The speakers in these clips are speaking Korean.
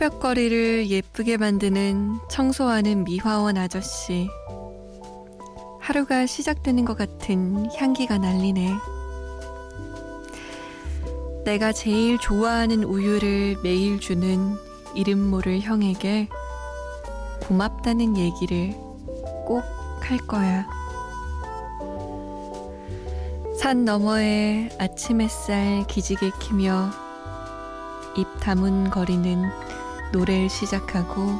새벽거리를 예쁘게 만드는 청소하는 미화원 아저씨. 하루가 시작되는 것 같은 향기가 날리네. 내가 제일 좋아하는 우유를 매일 주는 이름 모를 형에게 고맙다는 얘기를 꼭 할 거야. 산 너머에 아침 햇살 기지개 키며 입 다문 거리는 노래를 시작하고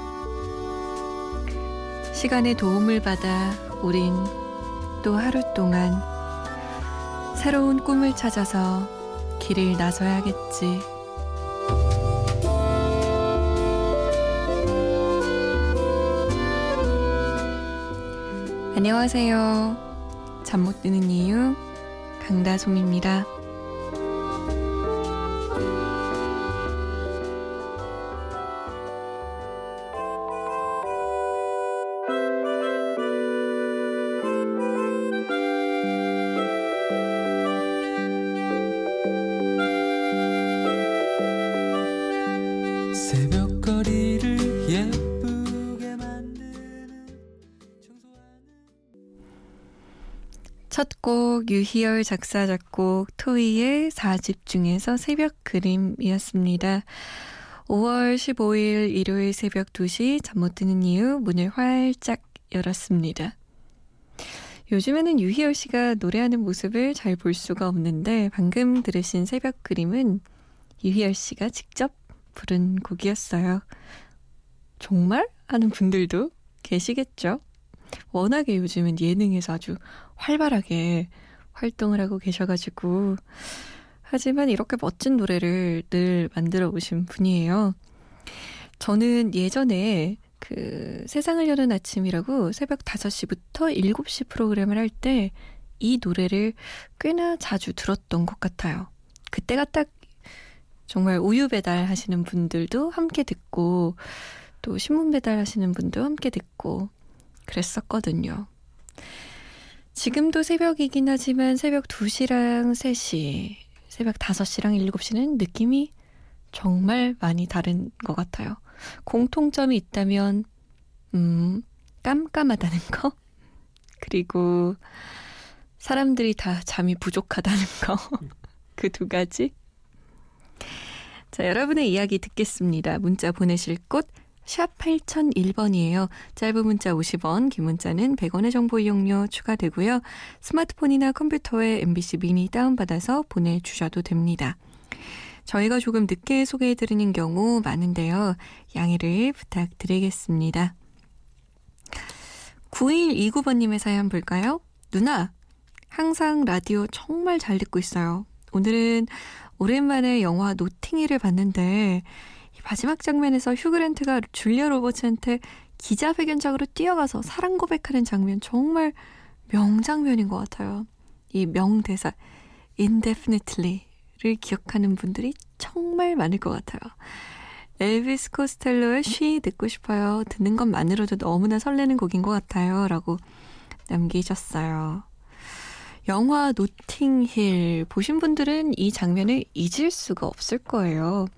시간의 도움을 받아 우린 또 하루 동안 새로운 꿈을 찾아서 길을 나서야겠지. 안녕하세요. 잠 못 드는 이유 강다솜입니다. 유희열 작사 작곡 토이의 4집 중에서 새벽 그림이었습니다. 5월 15일 일요일 새벽 2시 잠 못 드는 이유 문을 활짝 열었습니다. 요즘에는 유희열 씨가 노래하는 모습을 잘 볼 수가 없는데 방금 들으신 새벽 그림은 유희열 씨가 직접 부른 곡이었어요. 정말? 하는 분들도 계시겠죠? 워낙에 요즘은 예능에서 아주 활발하게 활동을 하고 계셔가지고 하지만 이렇게 멋진 노래를 늘 만들어 오신 분이에요. 저는 예전에 그 세상을 여는 아침이라고 새벽 5시부터 7시 프로그램을 할 때 이 노래를 꽤나 자주 들었던 것 같아요. 그때가 딱 정말 우유 배달 하시는 분들도 함께 듣고 또 신문 배달 하시는 분도 함께 듣고 그랬었거든요. 지금도 새벽이긴 하지만 새벽 2시랑 3시, 새벽 5시랑 7시는 느낌이 정말 많이 다른 것 같아요. 공통점이 있다면, 음, 깜깜하다는 거? 그리고 사람들이 다 잠이 부족하다는 거. 그 두 가지? 자, 여러분의 이야기 듣겠습니다. 문자 보내실 곳, 샵 8001번이에요. 짧은 문자 50원, 긴 문자는 100원의 정보 이용료 추가되고요. 스마트폰이나 컴퓨터에 MBC 미니 다운받아서 보내주셔도 됩니다. 저희가 조금 늦게 소개해드리는 경우 많은데요. 양해를 부탁드리겠습니다. 9129번님의 사연 볼까요? 누나, 항상 라디오 정말 잘 듣고 있어요. 오늘은 오랜만에 영화 노팅힐을 봤는데 마지막 장면에서 휴그랜트가 줄리아 로버츠한테 기자회견장으로 뛰어가서 사랑 고백하는 장면 정말 명장면인 것 같아요. 이 명대사 indefinitely를 기억하는 분들이 정말 많을 것 같아요. 엘비스 코스텔로의 쉬 듣고 싶어요. 듣는 것만으로도 너무나 설레는 곡인 것 같아요. 라고 남기셨어요. 영화 노팅힐 보신 분들은 이 장면을 잊을 수가 없을 거예요.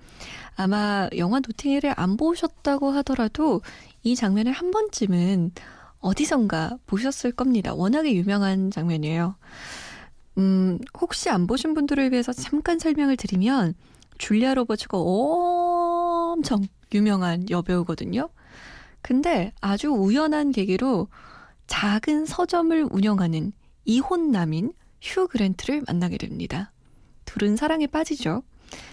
아마 영화 노팅힐을 안 보셨다고 하더라도 이 장면을 한 번쯤은 어디선가 보셨을 겁니다. 워낙에 유명한 장면이에요. 음, 혹시 안 보신 분들을 위해서 잠깐 설명을 드리면 줄리아 로버츠가 엄청 유명한 여배우거든요. 근데 아주 우연한 계기로 작은 서점을 운영하는 이혼남인 휴 그랜트를 만나게 됩니다. 둘은 사랑에 빠지죠.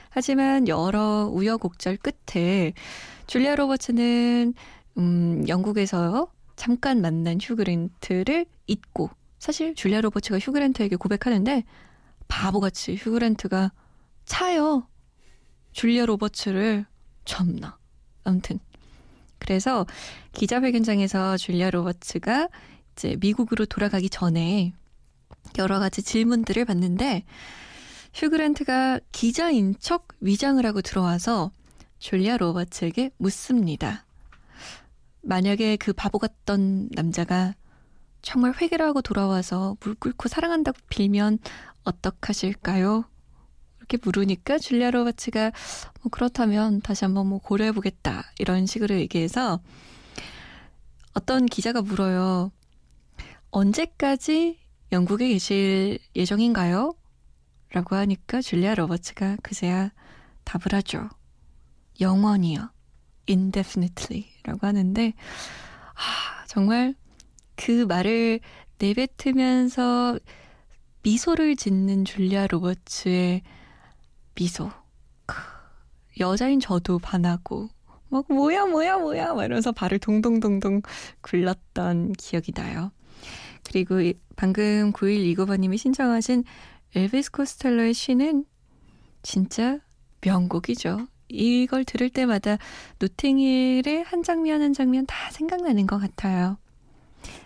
하지만 여러 우여곡절 끝에 줄리아 로버츠는 음, 영국에서 잠깐 만난 휴 그랜트를 잊고 사실 줄리아 로버츠가 휴 그랜트에게 고백하는데 바보같이 휴 그랜트가 차요. 줄리아 로버츠를 참나. 아무튼 그래서 기자회견장에서 줄리아 로버츠가 이제 미국으로 돌아가기 전에 여러 가지 질문들을 받는데 휴그랜트가 기자인 척 위장을 하고 들어와서 줄리아 로버츠에게 묻습니다. 만약에 그 바보 같던 남자가 정말 회개를 하고 돌아와서 물 끓고 사랑한다고 빌면 어떡하실까요? 그렇게 물으니까 줄리아 로버츠가 뭐 그렇다면 다시 한번 뭐 고려해보겠다 이런 식으로 얘기해서 어떤 기자가 물어요. 언제까지 영국에 계실 예정인가요? 라고 하니까 줄리아 로버츠가 그제야 답을 하죠. 영원히요. indefinitely 라고 하는데, 아, 정말 그 말을 내뱉으면서 미소를 짓는 줄리아 로버츠의 미소. 여자인 저도 반하고, 막, 뭐야, 뭐야, 뭐야, 막 이러면서 발을 동동동동 굴렀던 기억이 나요. 그리고 방금 9129번님이 신청하신 엘비스 코스텔러의 시는 진짜 명곡이죠. 이걸 들을 때마다 노팅힐의 한 장면 한 장면 다 생각나는 것 같아요.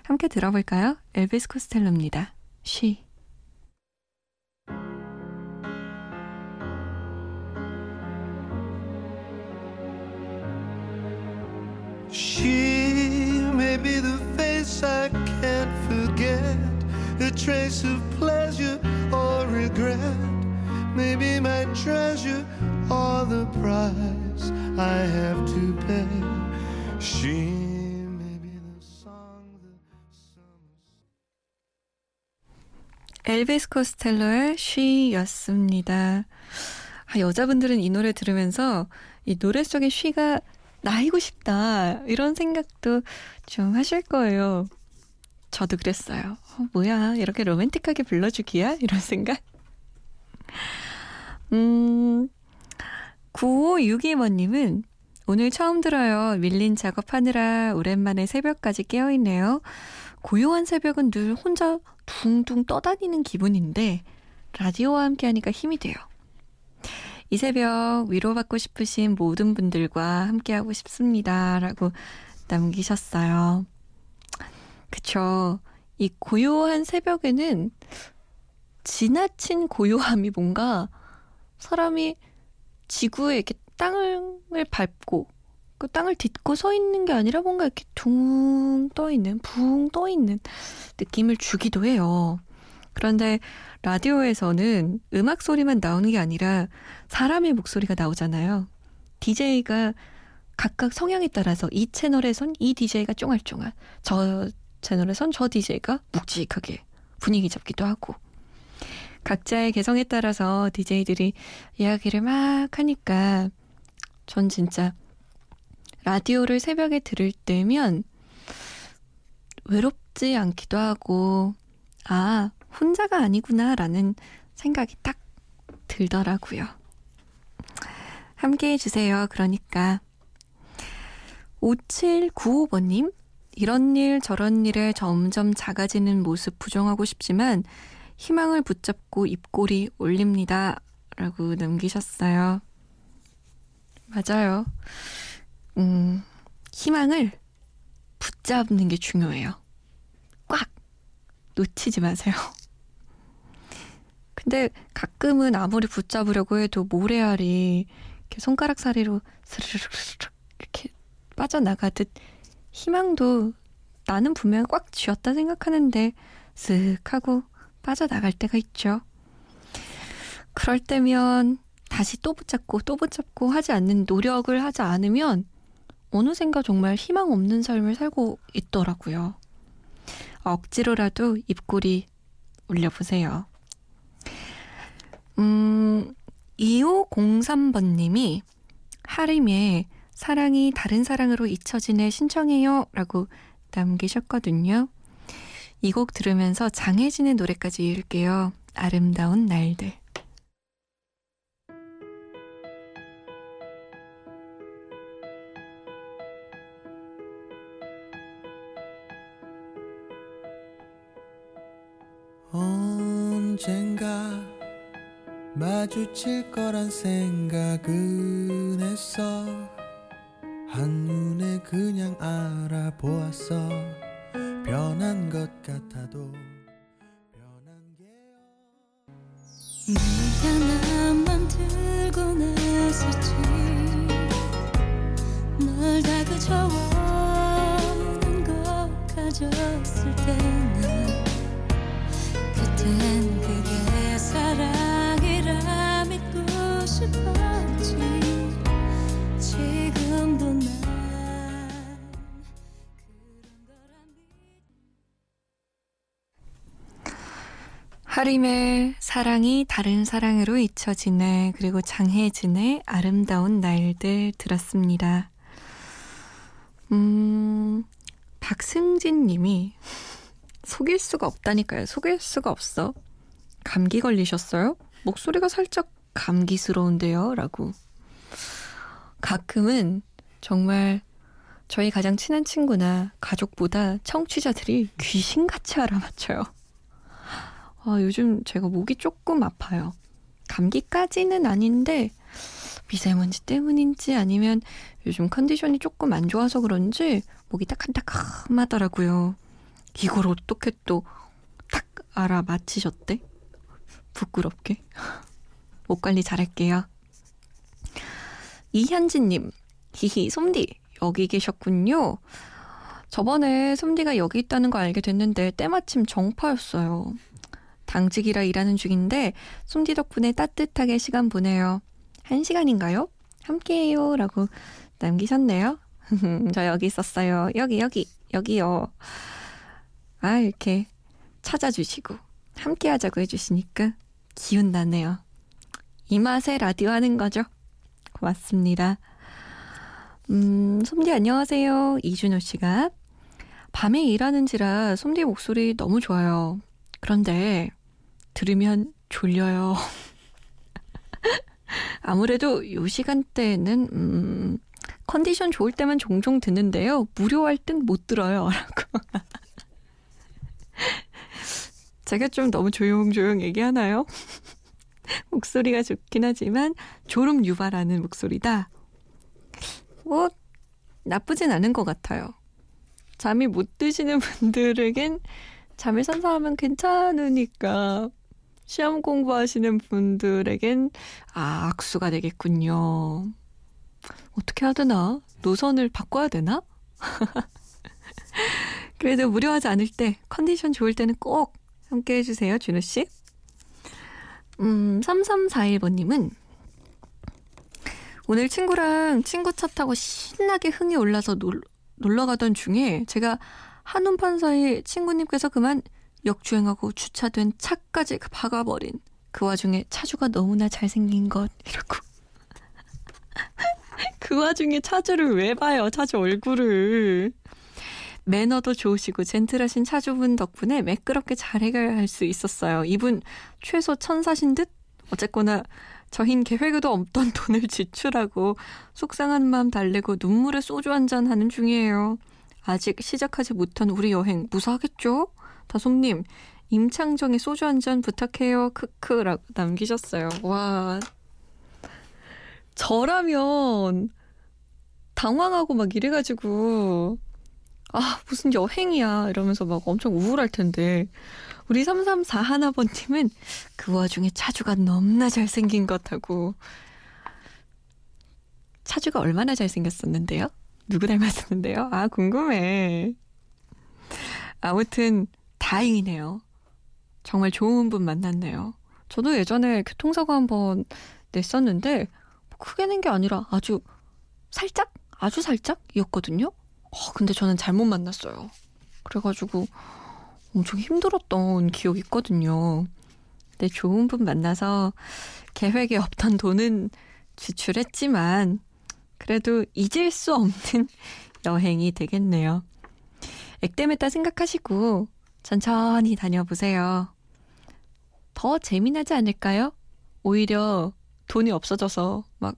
함께 들어볼까요? 엘비스 코스텔로입니다. 쉬. She may be the face I a trace of pleasure or regret. Maybe my treasure or the price I have to pay. She may be the song the summer. 엘비스 코스텔로의 쉬였습니다. 아, 여자분들은 이 노래 들으면서 이 노래 속의 쉬가 나이고 싶다 이런 생각도 좀 하실 거예요. 저도 그랬어요. 어, 뭐야 이렇게 로맨틱하게 불러주기야 이런 생각. 음 9562번님은 오늘 처음 들어요. 밀린 작업하느라 오랜만에 새벽까지 깨어있네요. 고요한 새벽은 늘 혼자 둥둥 떠다니는 기분인데 라디오와 함께하니까 힘이 돼요. 이 새벽 위로받고 싶으신 모든 분들과 함께하고 싶습니다. 라고 남기셨어요. 그쵸. 이 고요한 새벽에는 지나친 고요함이 뭔가 사람이 지구에 이렇게 땅을 밟고 그 땅을 딛고 서 있는 게 아니라 뭔가 이렇게 둥 떠 있는, 붕 떠 있는 느낌을 주기도 해요. 그런데 라디오에서는 음악 소리만 나오는 게 아니라 사람의 목소리가 나오잖아요. DJ가 각각 성향에 따라서 이 채널에선 이 DJ가 쫑알쫑알, 저 채널에선 저 DJ가 묵직하게 분위기 잡기도 하고. 각자의 개성에 따라서 DJ들이 이야기를 막 하니까 전 진짜 라디오를 새벽에 들을 때면 외롭지 않기도 하고, 아, 혼자가 아니구나라는 생각이 딱 들더라고요. 함께 해주세요. 그러니까. 5795번님, 이런 일 저런 일에 점점 작아지는 모습 부정하고 싶지만 희망을 붙잡고 입꼬리 올립니다. 라고 남기셨어요. 맞아요. 음, 희망을 붙잡는 게 중요해요. 꽉! 놓치지 마세요. 근데 가끔은 아무리 붙잡으려고 해도 모래알이 이렇게 손가락 사리로 스르륵 이렇게 빠져나가듯 희망도 나는 분명 꽉 쥐었다 생각하는데 쓱 하고 빠져나갈 때가 있죠. 그럴 때면 다시 또 붙잡고 또 붙잡고 하지 않는 노력을 하지 않으면 어느샌가 정말 희망 없는 삶을 살고 있더라고요. 억지로라도 입꼬리 올려보세요. 음, 2503번님이 하림의 사랑이 다른 사랑으로 잊혀지네 신청해요 라고 남기셨거든요. 이 곡 들으면서 장혜진의 노래까지 읽을게요. 아름다운 날들. 언젠가 마주칠 거란 생각은 했어 한눈에 그냥 알아보았어. 변한 것 같아도 변한 게 미안한 맘 들고 나섰지. 널 다 그저워하는 것 가졌을 때는 그땐 그게 사랑이라 믿고 거지 하림의 사랑이 다른 사랑으로 잊혀지네 그리고 장혜진의 아름다운 날들 들었습니다. 음 박승진 님이 속일 수가 없다니까요. 속일 수가 없어. 감기 걸리셨어요? 목소리가 살짝 감기스러운데요. 라고. 가끔은 정말 저희 가장 친한 친구나 가족보다 청취자들이 귀신같이 알아맞혀요. 아, 요즘 제가 목이 조금 아파요. 감기까지는 아닌데 미세먼지 때문인지 아니면 요즘 컨디션이 조금 안 좋아서 그런지 목이 따끔따끔하더라고요. 이걸 어떻게 또딱 알아맞히셨대? 부끄럽게. 목 관리 잘할게요. 이현진님, 히히, 솜디, 여기 계셨군요. 저번에 솜디가 여기 있다는 거 알게 됐는데 때마침 정파였어요. 당직이라 일하는 중인데 솜디 덕분에 따뜻하게 시간 보내요. 한 시간인가요? 함께해요. 라고 남기셨네요. 저 여기 있었어요. 여기, 여기, 여기요. 아, 이렇게 찾아주시고 함께 하자고 해주시니까 기운 나네요. 이 맛에 라디오 하는 거죠. 고맙습니다. 음, 솜디 안녕하세요. 이준호 씨가 밤에 일하는지라 솜디 목소리 너무 좋아요. 그런데 들으면 졸려요. 아무래도 요 시간대에는 음, 컨디션 좋을 때만 종종 듣는데요. 무료할 땐 못 들어요. 라고. 제가 좀 너무 조용조용 얘기하나요? 목소리가 좋긴 하지만 졸음 유발하는 목소리다. 뭐 나쁘진 않은 것 같아요. 잠이 못 드시는 분들에겐 잠을 선사하면 괜찮으니까 시험 공부하시는 분들에겐 아, 악수가 되겠군요. 어떻게 해야 되나? 노선을 바꿔야 되나? 그래도 무료하지 않을 때 컨디션 좋을 때는 꼭 함께 해주세요, 준호 씨. 음, 3341번님은 오늘 친구랑 친구 차 타고 신나게 흥이 올라서 놀, 놀러 가던 중에 제가 한눈판 사이 친구님께서 그만 역주행하고 주차된 차까지 박아버린 그 와중에 차주가 너무나 잘생긴 것 이러고 그 와중에 차주를 왜 봐요 차주 얼굴을 매너도 좋으시고 젠틀하신 차주분 덕분에 매끄럽게 잘 해결할 수 있었어요. 이분 최소 천사신 듯? 어쨌거나 저흰 계획에도 없던 돈을 지출하고 속상한 마음 달래고 눈물에 소주 한 잔 하는 중이에요. 아직 시작하지 못한 우리 여행 무사하겠죠? 다솜님 임창정의 소주 한 잔 부탁해요. 크크라고 남기셨어요. 와 저라면 당황하고 막 이래가지고 아, 무슨 여행이야. 이러면서 막 엄청 우울할 텐데. 우리 334 하나번님은 그 와중에 차주가 너무나 잘생긴 것 하고. 차주가 얼마나 잘생겼었는데요? 누구 닮았었는데요? 아, 궁금해. 아무튼, 다행이네요. 정말 좋은 분 만났네요. 저도 예전에 교통사고 한 번 냈었는데, 크게 낸 게 아니라 아주 살짝? 아주 살짝이었거든요? 어, 근데 저는 잘못 만났어요. 그래가지고 엄청 힘들었던 기억이 있거든요. 근데 좋은 분 만나서 계획에 없던 돈은 지출했지만 그래도 잊을 수 없는 여행이 되겠네요. 액땜했다 생각하시고 천천히 다녀보세요. 더 재미나지 않을까요? 오히려 돈이 없어져서 막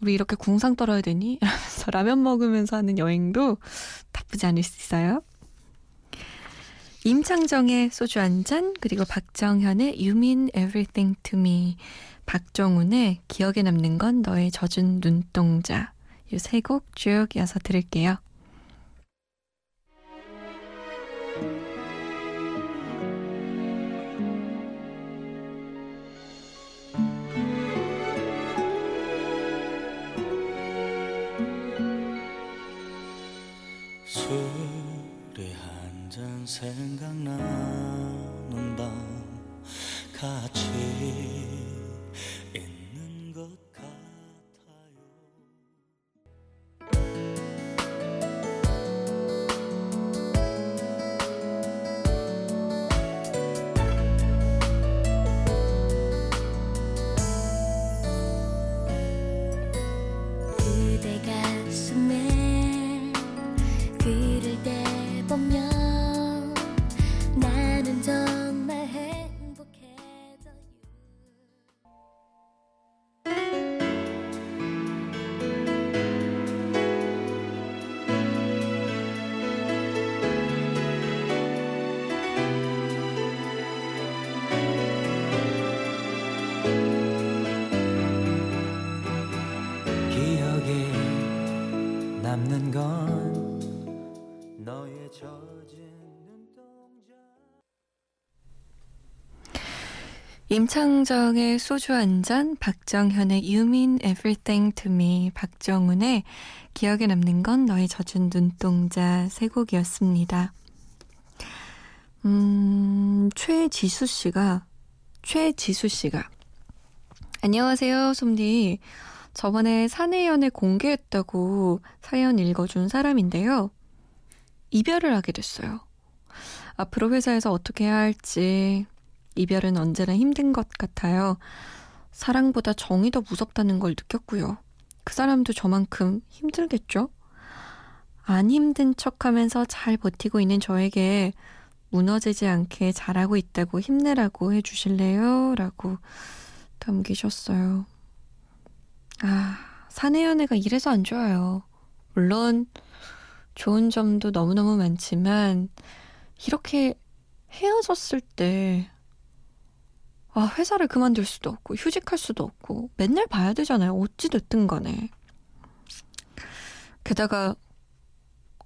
우리 이렇게 궁상 떨어야 되니? 이러면서 라면 먹으면서 하는 여행도 나쁘지 않을 수 있어요. 임창정의 소주 한 잔, 그리고 박정현의 You Mean Everything to Me, 박정훈의 기억에 남는 건 너의 젖은 눈동자, 이 세 곡 쭉 이어서 들을게요. 생각나는 밤 같이 임창정의 소주 한 잔, 박정현의 You Mean Everything to Me, 박정훈의 기억에 남는 건 너의 젖은 눈동자 세 곡이었습니다. 음, 최지수 씨가, 최지수 씨가, 안녕하세요, 솜디. 저번에 사내연애 공개했다고 사연 읽어준 사람인데요. 이별을 하게 됐어요. 앞으로 회사에서 어떻게 해야 할지, 이별은 언제나 힘든 것 같아요. 사랑보다 정이 더 무섭다는 걸 느꼈고요. 그 사람도 저만큼 힘들겠죠? 안 힘든 척 하면서 잘 버티고 있는 저에게 무너지지 않게 잘하고 있다고 힘내라고 해주실래요? 라고 담기셨어요. 아, 사내연애가 이래서 안 좋아요. 물론 좋은 점도 너무너무 많지만 이렇게 헤어졌을 때 아, 회사를 그만둘 수도 없고 휴직할 수도 없고 맨날 봐야 되잖아요. 어찌 됐든 간에. 게다가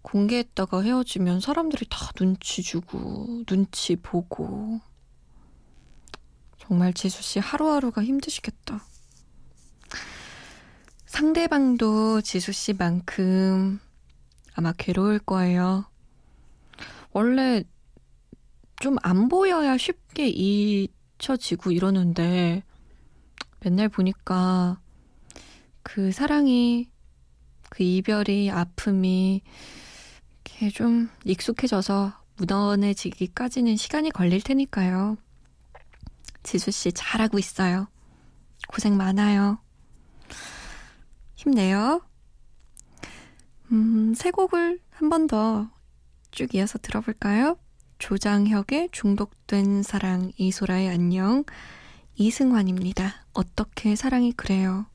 공개했다가 헤어지면 사람들이 다 눈치 주고 눈치 보고 정말 지수 씨 하루하루가 힘드시겠다. 상대방도 지수 씨만큼 아마 괴로울 거예요. 원래 좀 안 보여야 쉽게 잊혀지고 이러는데 맨날 보니까 그 사랑이 그 이별이 아픔이 이렇게 좀 익숙해져서 무던해지기까지는 시간이 걸릴 테니까요. 지수 씨 잘하고 있어요. 고생 많아요. 힘내요. 음, 세 곡을 한 번 더 쭉 이어서 들어볼까요? 조장혁의 중독된 사랑, 이소라의 안녕, 이승환입니다. 어떻게 사랑이 그래요?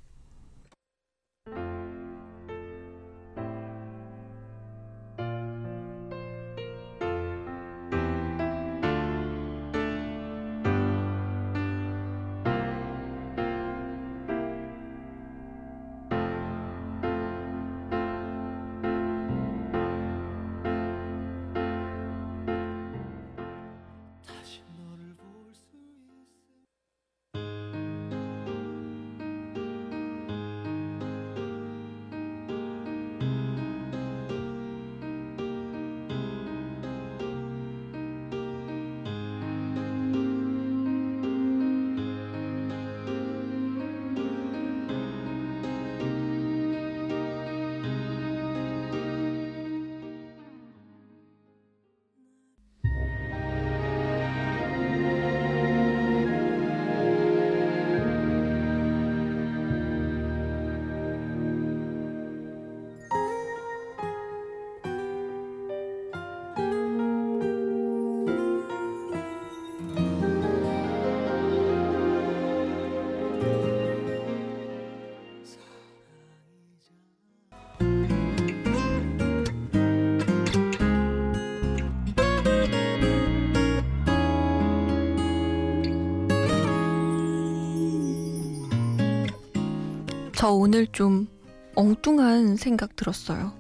저 오늘 좀 엉뚱한 생각 들었어요.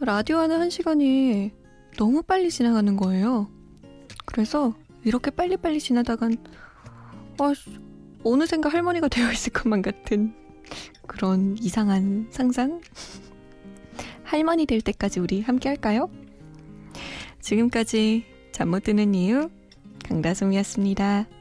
라디오 하는 한 시간이 너무 빨리 지나가는 거예요. 그래서 이렇게 빨리빨리 지나다간 아, 어느샌가 할머니가 되어 있을 것만 같은 그런 이상한 상상? 할머니 될 때까지 우리 함께 할까요? 지금까지 잠 못 드는 이유 강다솜이었습니다.